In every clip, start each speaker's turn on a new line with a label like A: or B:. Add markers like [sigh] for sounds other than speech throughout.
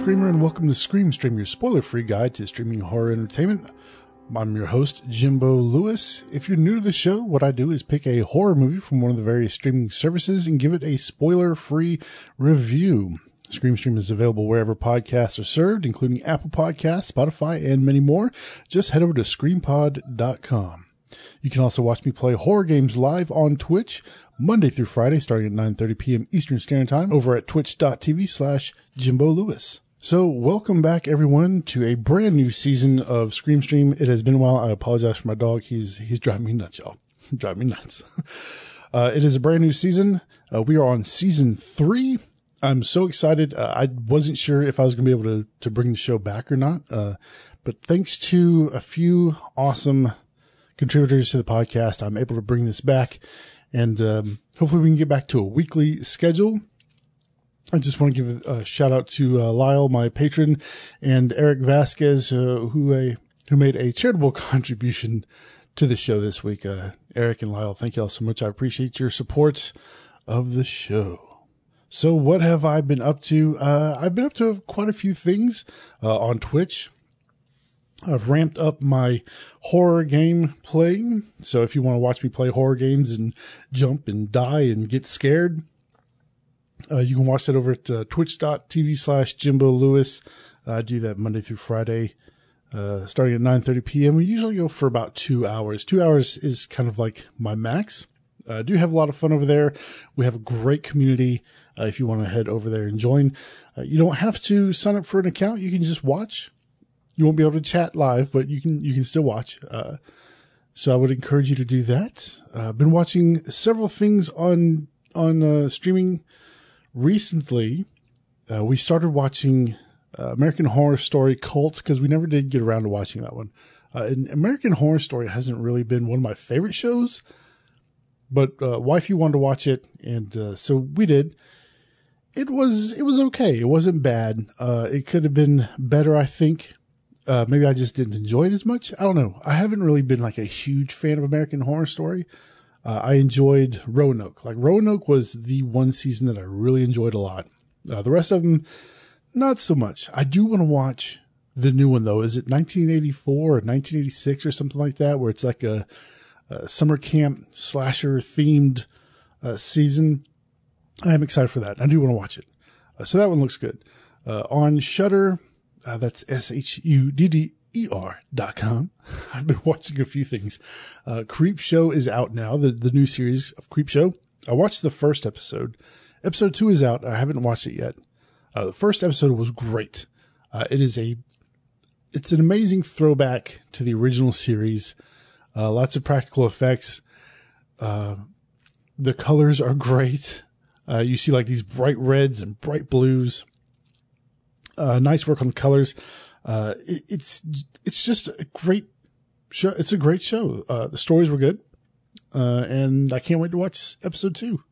A: Screamer, and welcome to Scream Stream, your spoiler free guide to streaming horror entertainment. I'm your host, Jimbo Lewis. If you're new to the show, what I do is pick a horror movie from one of the various streaming services and give it a spoiler free review. Scream Stream is available wherever podcasts are served, including Apple Podcasts, Spotify, and many more. Just head over to screampod.com. You can also watch me play horror games live on Twitch Monday through Friday starting at 9.30 p.m. Eastern Standard Time over at twitch.tv slash Jimbo Lewis. So welcome back everyone to a brand new season of Scream Stream. It has been a while. I apologize for my dog. He's, he's driving me nuts, y'all. [laughs] driving me nuts. [laughs] uh, it is a brand new season. Uh, we are on season three. I'm so excited. Uh, I wasn't sure if I was going to be able to, to bring the show back or not. Uh, but thanks to a few awesome contributors to the podcast, I'm able to bring this back and um, hopefully we can get back to a weekly schedule. I just want to give a shout out to uh, Lyle, my patron, and Eric Vasquez, uh, who a who made a charitable [laughs] contribution to the show this week. Uh, Eric and Lyle, thank you all so much. I appreciate your support of the show. So, what have I been up to? Uh, I've been up to quite a few things uh, on Twitch. I've ramped up my horror game playing. So if you want to watch me play horror games and jump and die and get scared, you can watch that over at uh, twitch.tv slash Jimbo Lewis. Uh, I do that Monday through Friday, uh, starting at 9.30 p.m. We usually go for about two hours. Two hours is kind of like my max. I do have a lot of fun over there. We have a great community. Uh, if you want to head over there and join, uh, you don't have to sign up for an account. You can just watch you won't be able to chat live, but you can you can still watch. Uh, so I would encourage you to do that. I've uh, been watching several things on on uh, streaming recently. Uh, we started watching uh, American Horror Story Cult because we never did get around to watching that one. Uh, and American Horror Story hasn't really been one of my favorite shows, but wifey wanted to watch it, and so we did it was it was okay. It wasn't bad. Uh, it could have been better, I think. Uh, maybe I just didn't enjoy it as much. I don't know. I haven't really been like a huge fan of American Horror Story. Uh, I enjoyed Roanoke. Like Roanoke was the one season that I really enjoyed a lot. Uh, the rest of them, not so much. I do want to watch the new one though. Is it 1984 or 1986 or something like that, where it's like a, a summer camp slasher themed uh, season? I am excited for that. I do want to watch it. Uh, so that one looks good. Uh, on Shudder, uh, that's S H U D D E R dot com. [laughs] I've been watching a few things. Uh, Creep Show is out now, the, the new series of Creep Show. I watched the first episode. Episode two is out. I haven't watched it yet. Uh, the first episode was great. Uh, it is a, it's an amazing throwback to the original series. Uh, lots of practical effects. Uh, the colors are great. Uh, you see like these bright reds and bright blues. Uh, nice work on the colors. Uh, it, it's it's just a great show. It's a great show. Uh, the stories were good, uh, and I can't wait to watch episode two.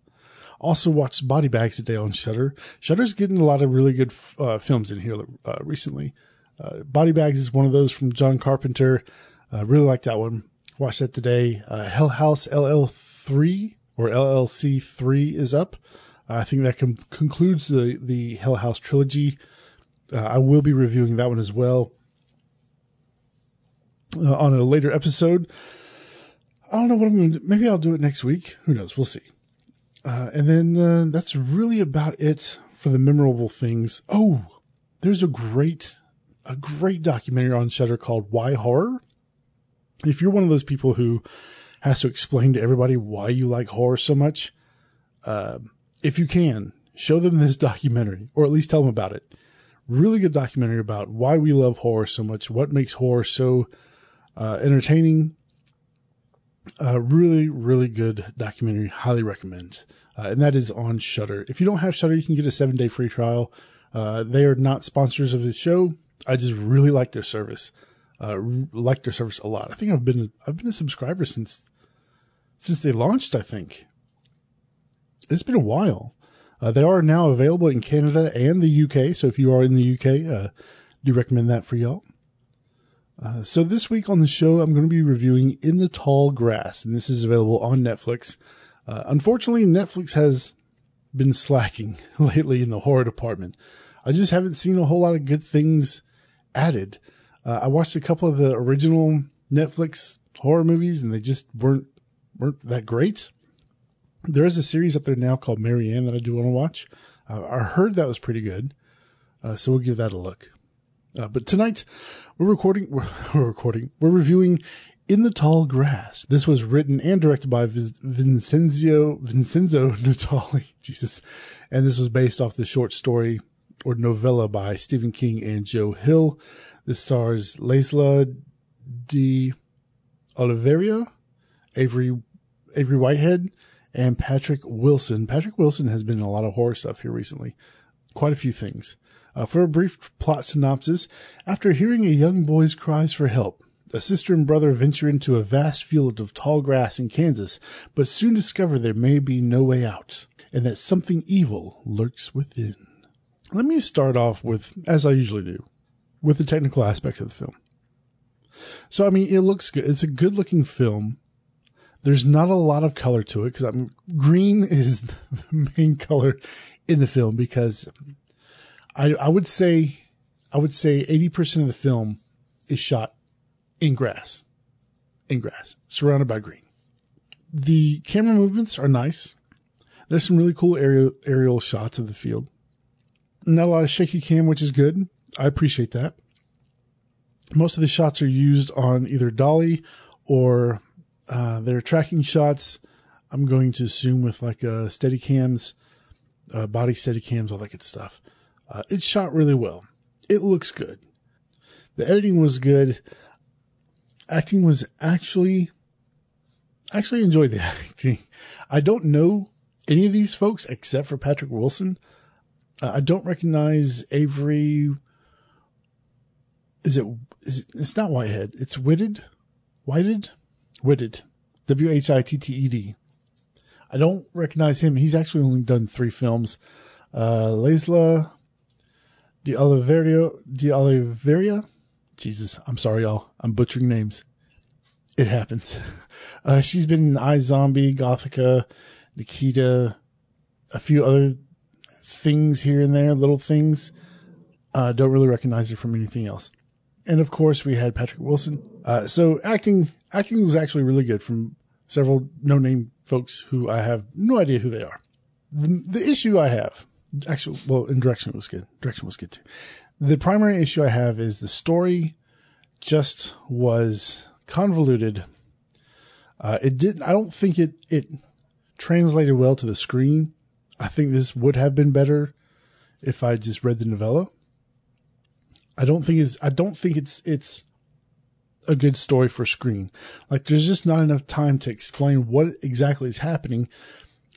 A: Also watched Body Bags today on Shudder. Shudder's getting a lot of really good uh, films in here uh, recently. Body Bags is one of those from John Carpenter. I really like that one. Watched that today. Hell House LL3 or LLC 3 is up. I think that com- concludes the, the Hell House trilogy. Uh, I will be reviewing that one as well uh, on a later episode. I don't know what I'm going to do. Maybe I'll do it next week. Who knows? We'll see. Uh, and then uh, that's really about it for the memorable things. Oh, there's a great, a great documentary on Shudder called Why Horror. If you're one of those people who has to explain to everybody why you like horror so much, uh, if you can, show them this [laughs] documentary or at least tell them about it really good documentary about why we love horror so much, what makes horror so uh, entertaining. Uh, really, really good documentary. Highly recommend. Uh, and that is on Shudder. If you don't have Shudder, you can get a seven day free trial. Uh, they are not sponsors of the show. I just really like their service. Uh, like their service a lot. I think I've been I've been a subscriber since since they launched. I think it's been a while. Uh, they are now available in Canada and the UK. So if you are in the UK, uh, do recommend that for y'all. Uh, so this week on the show, I'm going to be reviewing In the Tall Grass, and this is available on Netflix. Uh, unfortunately, Netflix has been slacking [laughs] lately in the horror department. I just haven't seen a whole lot of good things added. Uh, I watched a couple of the original Netflix horror movies and they just weren't, weren't that great. There is a series up there now called Marianne that I do want to watch. Uh, I heard that was pretty good. Uh, so we'll give that a look. Uh, but tonight we're recording, [laughs] we're, recording, we're reviewing In the Tall Grass. This was written and directed by Vincenzo, Vincenzo [laughs] Natali. [laughs] Jesus. And this was based off the short story or novella by Stephen King and Joe Hill. This stars Laysla de Oliveira, Avery, Avery Whitehead, and Patrick Wilson. Patrick Wilson has been in a lot of horror stuff here recently. Quite a few things. Uh, for a brief plot synopsis, after hearing a young boy's cries for help, a sister and brother venture into a vast field of tall grass in Kansas, but soon discover there may be no way out, and that something evil lurks within. Let me start off with, as I usually do, with the technical aspects of the film. So, I mean, it looks good. It's a good looking film. There's not a lot of color to it because I'm green [laughs] is the main color in the film because I, I would say, I would say 80% of the film is shot in grass, in grass, surrounded by green. The camera movements are nice. There's some really cool aerial, aerial shots of the field. Not a lot of shaky cam, which is good. I appreciate that. Most of the shots are used on either dolly or uh, they're tracking shots. I'm going to assume with like uh, steady cams, uh, body steady cams, all that good stuff. Uh, it's shot really well. It looks good. The editing was good. Acting was actually, actually enjoyed the [laughs] acting. I don't know any of these folks except for Patrick Wilson. Uh, I don't recognize Avery. Is it, is it, it's not Whitehead. It's Witted, Whited, Witted, W H I T T E D. I don't recognize him. He's actually only done three films. Uh, Lesla de Oliverio, de Oliveria. Jesus, I'm sorry, y'all. I'm butchering names. It happens. [laughs] Uh, she's been in I Zombie, Gothika, Nikita, a few other things here and there, little things. Uh, don't really recognize her from anything else. And of course, we had Patrick Wilson. Uh, so acting, acting was actually really good from several no name folks who I have no idea who they are. The, the issue I have, actually, well, in direction was good. Direction was good too. The primary issue I have is the story just was convoluted. Uh, it didn't, I don't think it, it translated well to the screen. I think this would have been better if I just read the novella. I don't think it's I don't think it's it's a good story for screen. Like there's just not enough time to explain what exactly is happening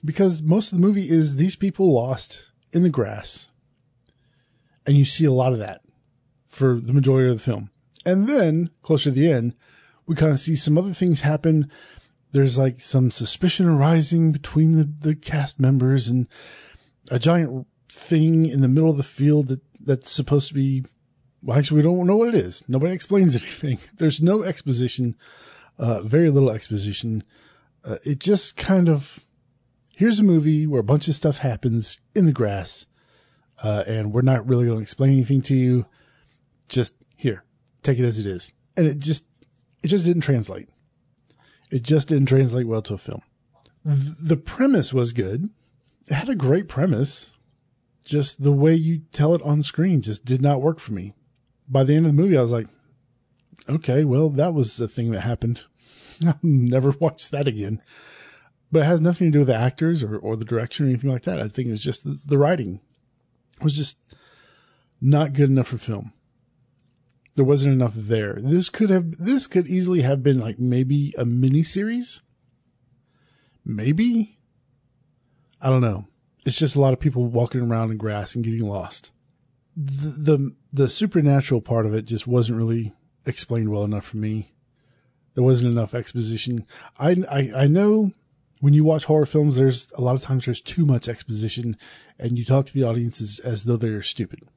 A: because most of the movie is these people lost in the grass. And you see a lot of that for the majority of the film. And then closer to the end, we kind of see some other things happen there's like some suspicion arising between the, the cast members and a giant thing in the middle of the field that, that's supposed to be, well, actually, we don't know what it is. Nobody explains [laughs] anything. There's no exposition, uh, very little exposition. Uh, it just kind of, here's a movie where a bunch of stuff happens in the grass. Uh, and we're not really going to explain anything to you. Just here, take it as it is. And it just, it just didn't translate. It just didn't translate well to a film. The premise was good. It had a great premise. Just the way you tell it on screen just did not work for me. By the end of the movie, I was like, okay, well, that was a thing that happened. [laughs] I'll never watch that again. But it has nothing to do with the actors or, or the direction or anything like that. I think it was just the, the writing it was just not good enough for film there wasn't enough there. This could have, this could easily have been like maybe a mini series. Maybe. I don't know. It's just a lot of people walking around in grass and getting lost. The, the, the supernatural part of it just wasn't really explained well enough for me. There wasn't enough exposition. I, I, I know when you watch horror films, there's a lot of times there's too much exposition and you talk to the audiences as, though they're stupid.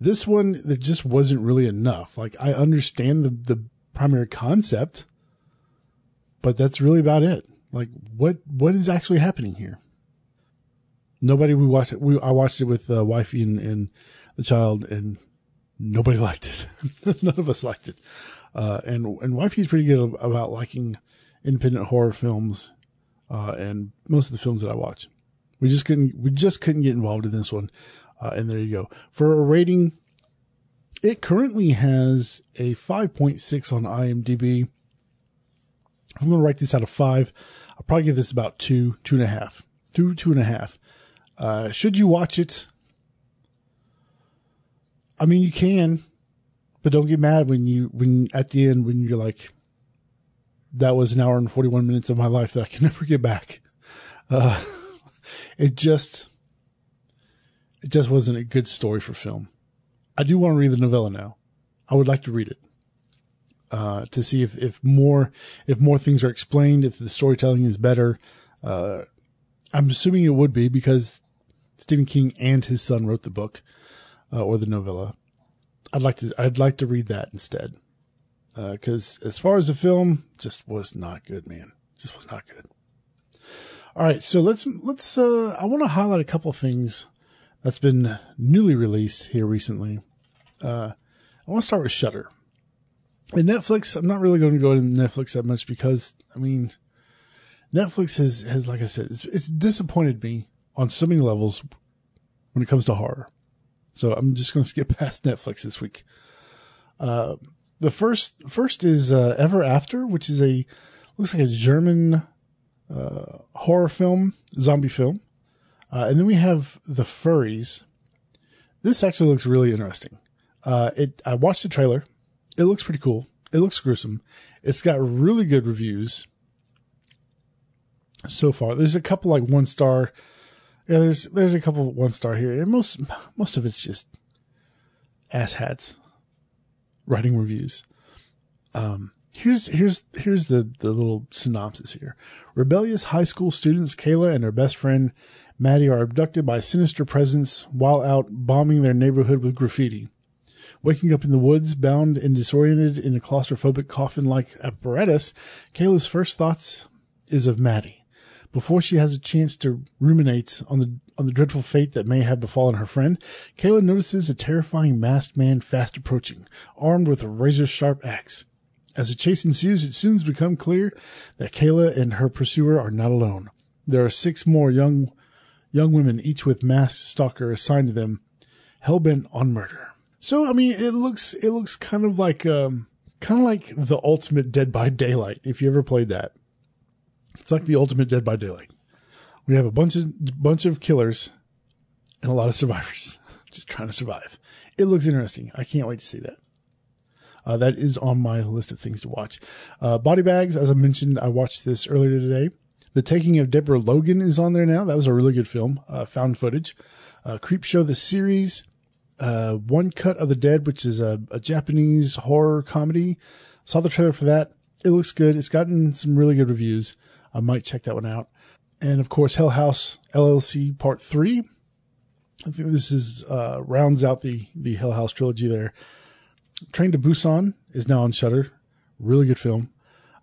A: This one, there just wasn't really enough. Like I understand the, the primary concept, but that's really about it. Like what, what is actually happening here? Nobody we watched. We I watched it with uh, wifey and, and the child, and nobody [laughs] liked it. None of us liked it. Uh, and and wifey's pretty good about liking independent horror films, uh, and most of the films that I watch. We just couldn't we just couldn't get involved in this one, uh, and there you go. For a rating, it currently has a 5.6 on IMDb. I'm going to write this out of five. I'll probably give this about two, two and a half, two, two and a half. Uh, should you watch it? I mean, you can, but don't get mad when you, when at the end, when you're like, that was an hour and 41 minutes of my life that I can [laughs] never get back. Uh, [laughs] it just, it just wasn't a good story for film. I do want to read the novella now. I would like to read it. Uh, to see if, if more, if more things are explained, if the storytelling is better. Uh, I'm assuming it would be because Stephen King and his son wrote the book, uh, or the novella. I'd like to, I'd like to read that instead. Uh, cause as far as the film, just was not good, man. Just was not good. All right. So let's, let's, uh, I want to highlight a couple things that's been newly released here recently. Uh, I want to start with Shudder. And Netflix, I'm not really going to go into Netflix that much because, I mean, Netflix has, has like I said, it's, it's disappointed me on so many levels when it comes to horror. So I'm just going to skip [laughs] past Netflix this week. Uh, the first, first is, uh, Ever After, which is a, looks like a German, uh, horror film, zombie film. Uh, and then we have the Furies. This actually looks really interesting. Uh, it, I watched the trailer. It looks pretty cool. It looks gruesome. It's got really good reviews so far. There's a couple like one star. Yeah, there's, there's a couple one star here. And most, most of it's just asshats writing reviews. Um, Here's here's here's the the little synopsis here. Rebellious high school students Kayla and her best friend Maddie are abducted by sinister presence while out bombing their neighborhood with graffiti. Waking up in the woods, bound and disoriented in a claustrophobic coffin-like apparatus, Kayla's first thoughts is of Maddie. Before she has a chance to ruminate on the on the dreadful fate that may have befallen her friend, Kayla notices a terrifying masked man fast approaching, armed with a razor sharp axe. As the chase ensues, it soon becomes clear that Kayla and her pursuer are not alone. There are six more young, young women, each with masked stalker assigned to them, hellbent on murder. So, I mean, it looks, it looks kind of like, um, kind of like the ultimate Dead by Daylight, if you ever played that. It's like the ultimate Dead by Daylight. We have a bunch of, bunch of killers and a lot of survivors [laughs] just trying to survive. It looks interesting. I can't wait to see that. Uh, that is on my list of things to watch. Uh, Body Bags, as I mentioned, I watched this earlier today. The Taking of Deborah Logan is on there now. That was a really good film, uh, found footage. Uh, Creep Show, the series, uh, One Cut of the Dead, which is a, a Japanese horror comedy. Saw the trailer for that. It looks good. It's gotten some really good reviews. I might check that one out. And of course, Hell House LLC Part 3. I think this is, uh, rounds out the, the Hell House trilogy there. Train to Busan is now on Shudder. Really good film.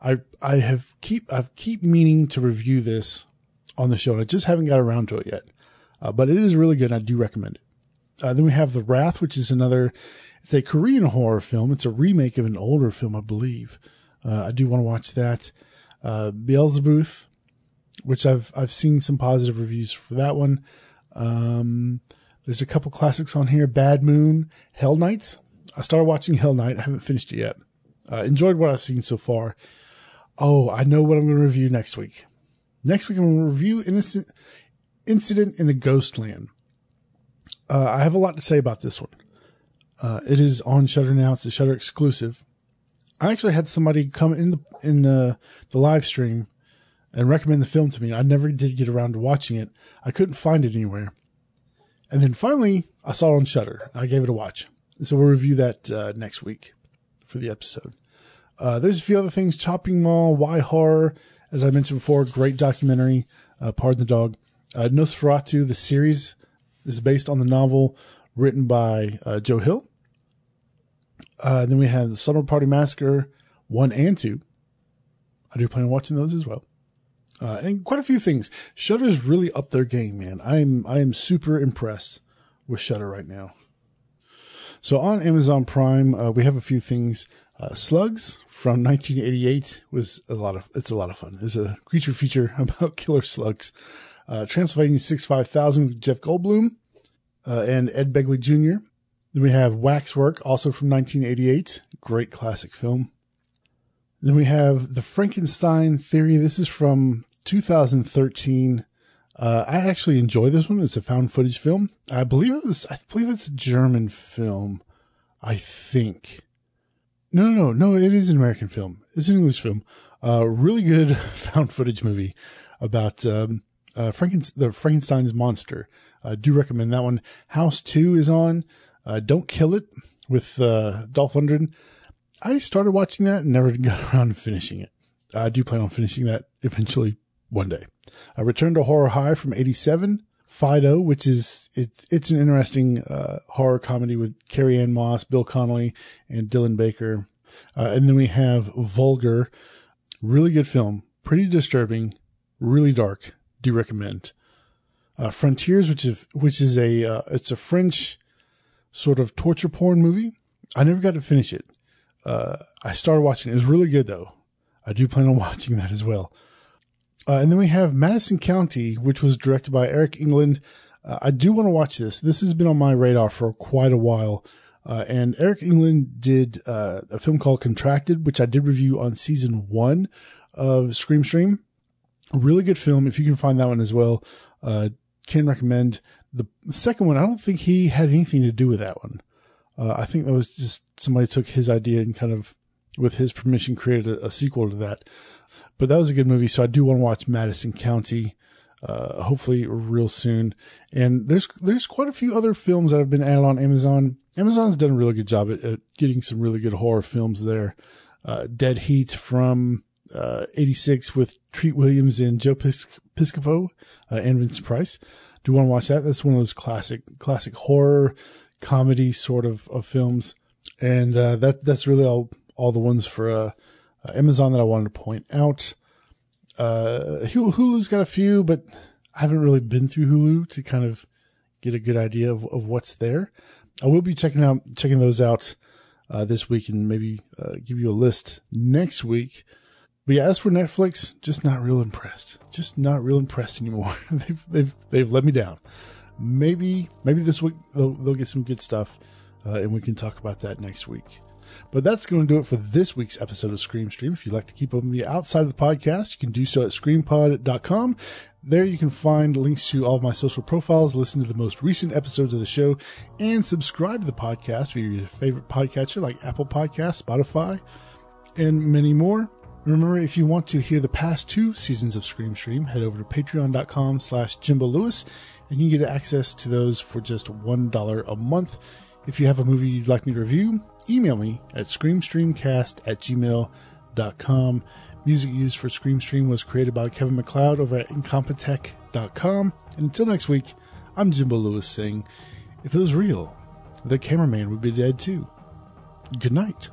A: I I have keep I've keep meaning to review this on the show, and I just haven't got around to it yet. Uh, but it is really good. And I do recommend it. Uh, then we have The Wrath, which is another. It's a Korean horror film. It's a remake of an older film, I believe. Uh, I do want to watch that. Uh, Beelzebub, which I've I've seen some positive reviews for that one. Um, there's a couple classics on here: Bad Moon, Hell Nights. I started watching Hell Night. I haven't finished it yet. Uh, enjoyed what I've seen so far. Oh, I know what I'm going to review next week. Next week, I'm going to review Innocent Incident in a Ghost Land. Uh, I have a lot to say about this one. Uh, it is on Shudder now. It's a Shudder exclusive. I actually had somebody come in the in the the live stream and recommend the film to me. I never did get around to watching it. I couldn't find it anywhere. And then finally, I saw it on Shudder. I gave it a watch. So we'll review that uh, next week for the episode. Uh, there's a few other things. Chopping Mall, Why Horror, as I mentioned before, great documentary. Uh, Pardon the Dog. Uh, NOS4A2, the series, is based on the novel written by uh, Joe Hill. Uh, then we have the Slumber Party Massacre 1 and 2. I do plan on watching those as well. uh, and quite a few things. Shudder's really up their game, man. I'm I am super impressed with Shudder right now. So on Amazon Prime, uh, we have a few things. Uh, Slugs from 1988 was a lot of it's a lot of fun. It's a creature feature [laughs] about killer slugs. Uh, Transylvania 65000 with Jeff Goldblum uh, and Ed Begley Jr. Then we have Waxwork, also from 1988, great classic film. Then we have The Frankenstein Theory. This is from 2013. Uh, I actually enjoy this one. It's a found footage film. I believe it was, I believe it's a German film. I think. No, no, no, no. It is an American film. It's an English film. Uh, really good [laughs] found footage movie about, um, uh, the Frankenstein's monster. I do recommend that one. House 2 is on. Uh, Don't Kill It with, uh, Dolph Lundgren. I started watching that and never [laughs] got around to finishing it. I do plan on finishing that eventually one day. I returned to Horror High from 87. Fido, which is, it's, it's an interesting, uh, horror comedy with Carrie-Anne Moss, Bill Connolly, and Dylan Baker. Uh, and then we have Vulgar. Really good film. Pretty disturbing. Really dark. Do recommend. Uh, Frontiers, which is, which is a, uh, it's a French sort of torture porn movie. I never got to finish it. Uh, I started watching it. Was really good though. I do plan on [laughs] watching that as well. Uh, and then we have Madison County, which was directed by Eric England. Uh, I do want to watch this. This has been on my radar for quite a while. Uh, and Eric England did uh, a film called Contracted, which I did review on season one of Scream Stream. A really good film. If you can find that one as well, uh, can recommend. The second one, I don't think he had anything to do with that one. Uh, I think that was just somebody took his idea and kind of, with his permission, created a, a sequel to that. But that was a good movie, so I do want to watch Madison County. Uh, hopefully real soon. And there's there's quite a few other films that have been added on Amazon. Amazon's done a really good job at, at getting some really good horror films there. Uh, Dead Heat from uh, 86 with Treat Williams and Joe Piscopo uh, and Vincent Price. You want to watch that? That's one of those classic classic horror comedy sort of, of films. And uh, that that's really all all the ones for uh, Amazon that I wanted to point out. Uh, Hulu's got a few, but I haven't really been through Hulu to kind of get a good idea of, of what's there. I will be checking out checking those out uh, this week and maybe uh, give you a list next week. But yeah, as for Netflix, just not real impressed. Just not real impressed anymore. [laughs] they've they've they've let me down. Maybe maybe this week they'll, they'll get some good stuff, uh, and we can talk about that next week. But that's going to do it for this week's episode of Scream Stream. If you'd like to keep with me outside of the podcast, you can do so at screampod.com. There you can find links to all of my social profiles, listen to the most recent episodes of the show, and subscribe to the podcast via your favorite podcatcher like Apple Podcasts, Spotify, and many more. Remember, if you want to hear the past two seasons of Scream Stream, head over to patreon.com slash Jimbo Lewis, and you can get access to those for just $1 a month. If you have a movie you'd like me to review, email me at screamstreamcast at gmail.com. Music used for Scream Stream was created by Kevin MacLeod over at incompetech.com. And until next week, I'm Jimbo Lewis saying, if it was real, the cameraman would be dead too. Good night.